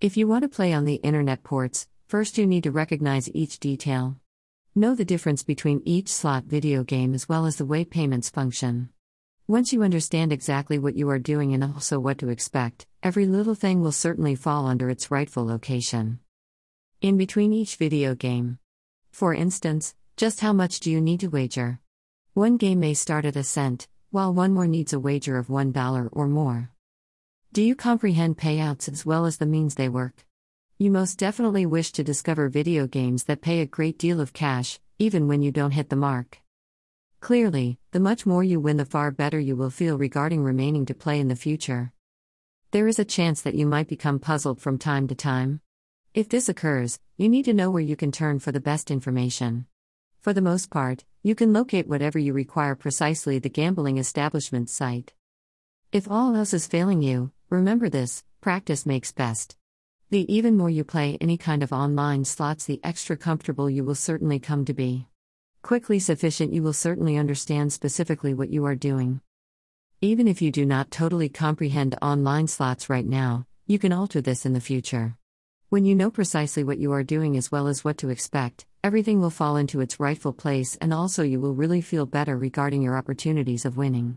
If you want to play on the internet ports, first you need to recognize each detail. Know the difference between each slot video game as well as the way payments function. Once you understand exactly what you are doing and also what to expect, every little thing will certainly fall under its rightful location. In between each video game. For instance, just how much do you need to wager? One game may start at a cent, while one more needs a wager of $1 or more. Do you comprehend payouts as well as the means they work? You most definitely wish to discover video games that pay a great deal of cash, even when you don't hit the mark. Clearly, the much more you win, the far better you will feel regarding remaining to play in the future. There is a chance that you might become puzzled from time to time. If this occurs, you need to know where you can turn for the best information. For the most part, you can locate whatever you require precisely the gambling establishment's site. If all else is failing you, remember this practice makes best. The even more you play any kind of online slots, the extra comfortable you will certainly come to be. Quickly sufficient, you will certainly understand specifically what you are doing. Even if you do not totally comprehend online slots right now, you can alter this in the future. When you know precisely what you are doing as well as what to expect, everything will fall into its rightful place and also you will really feel better regarding your opportunities of winning.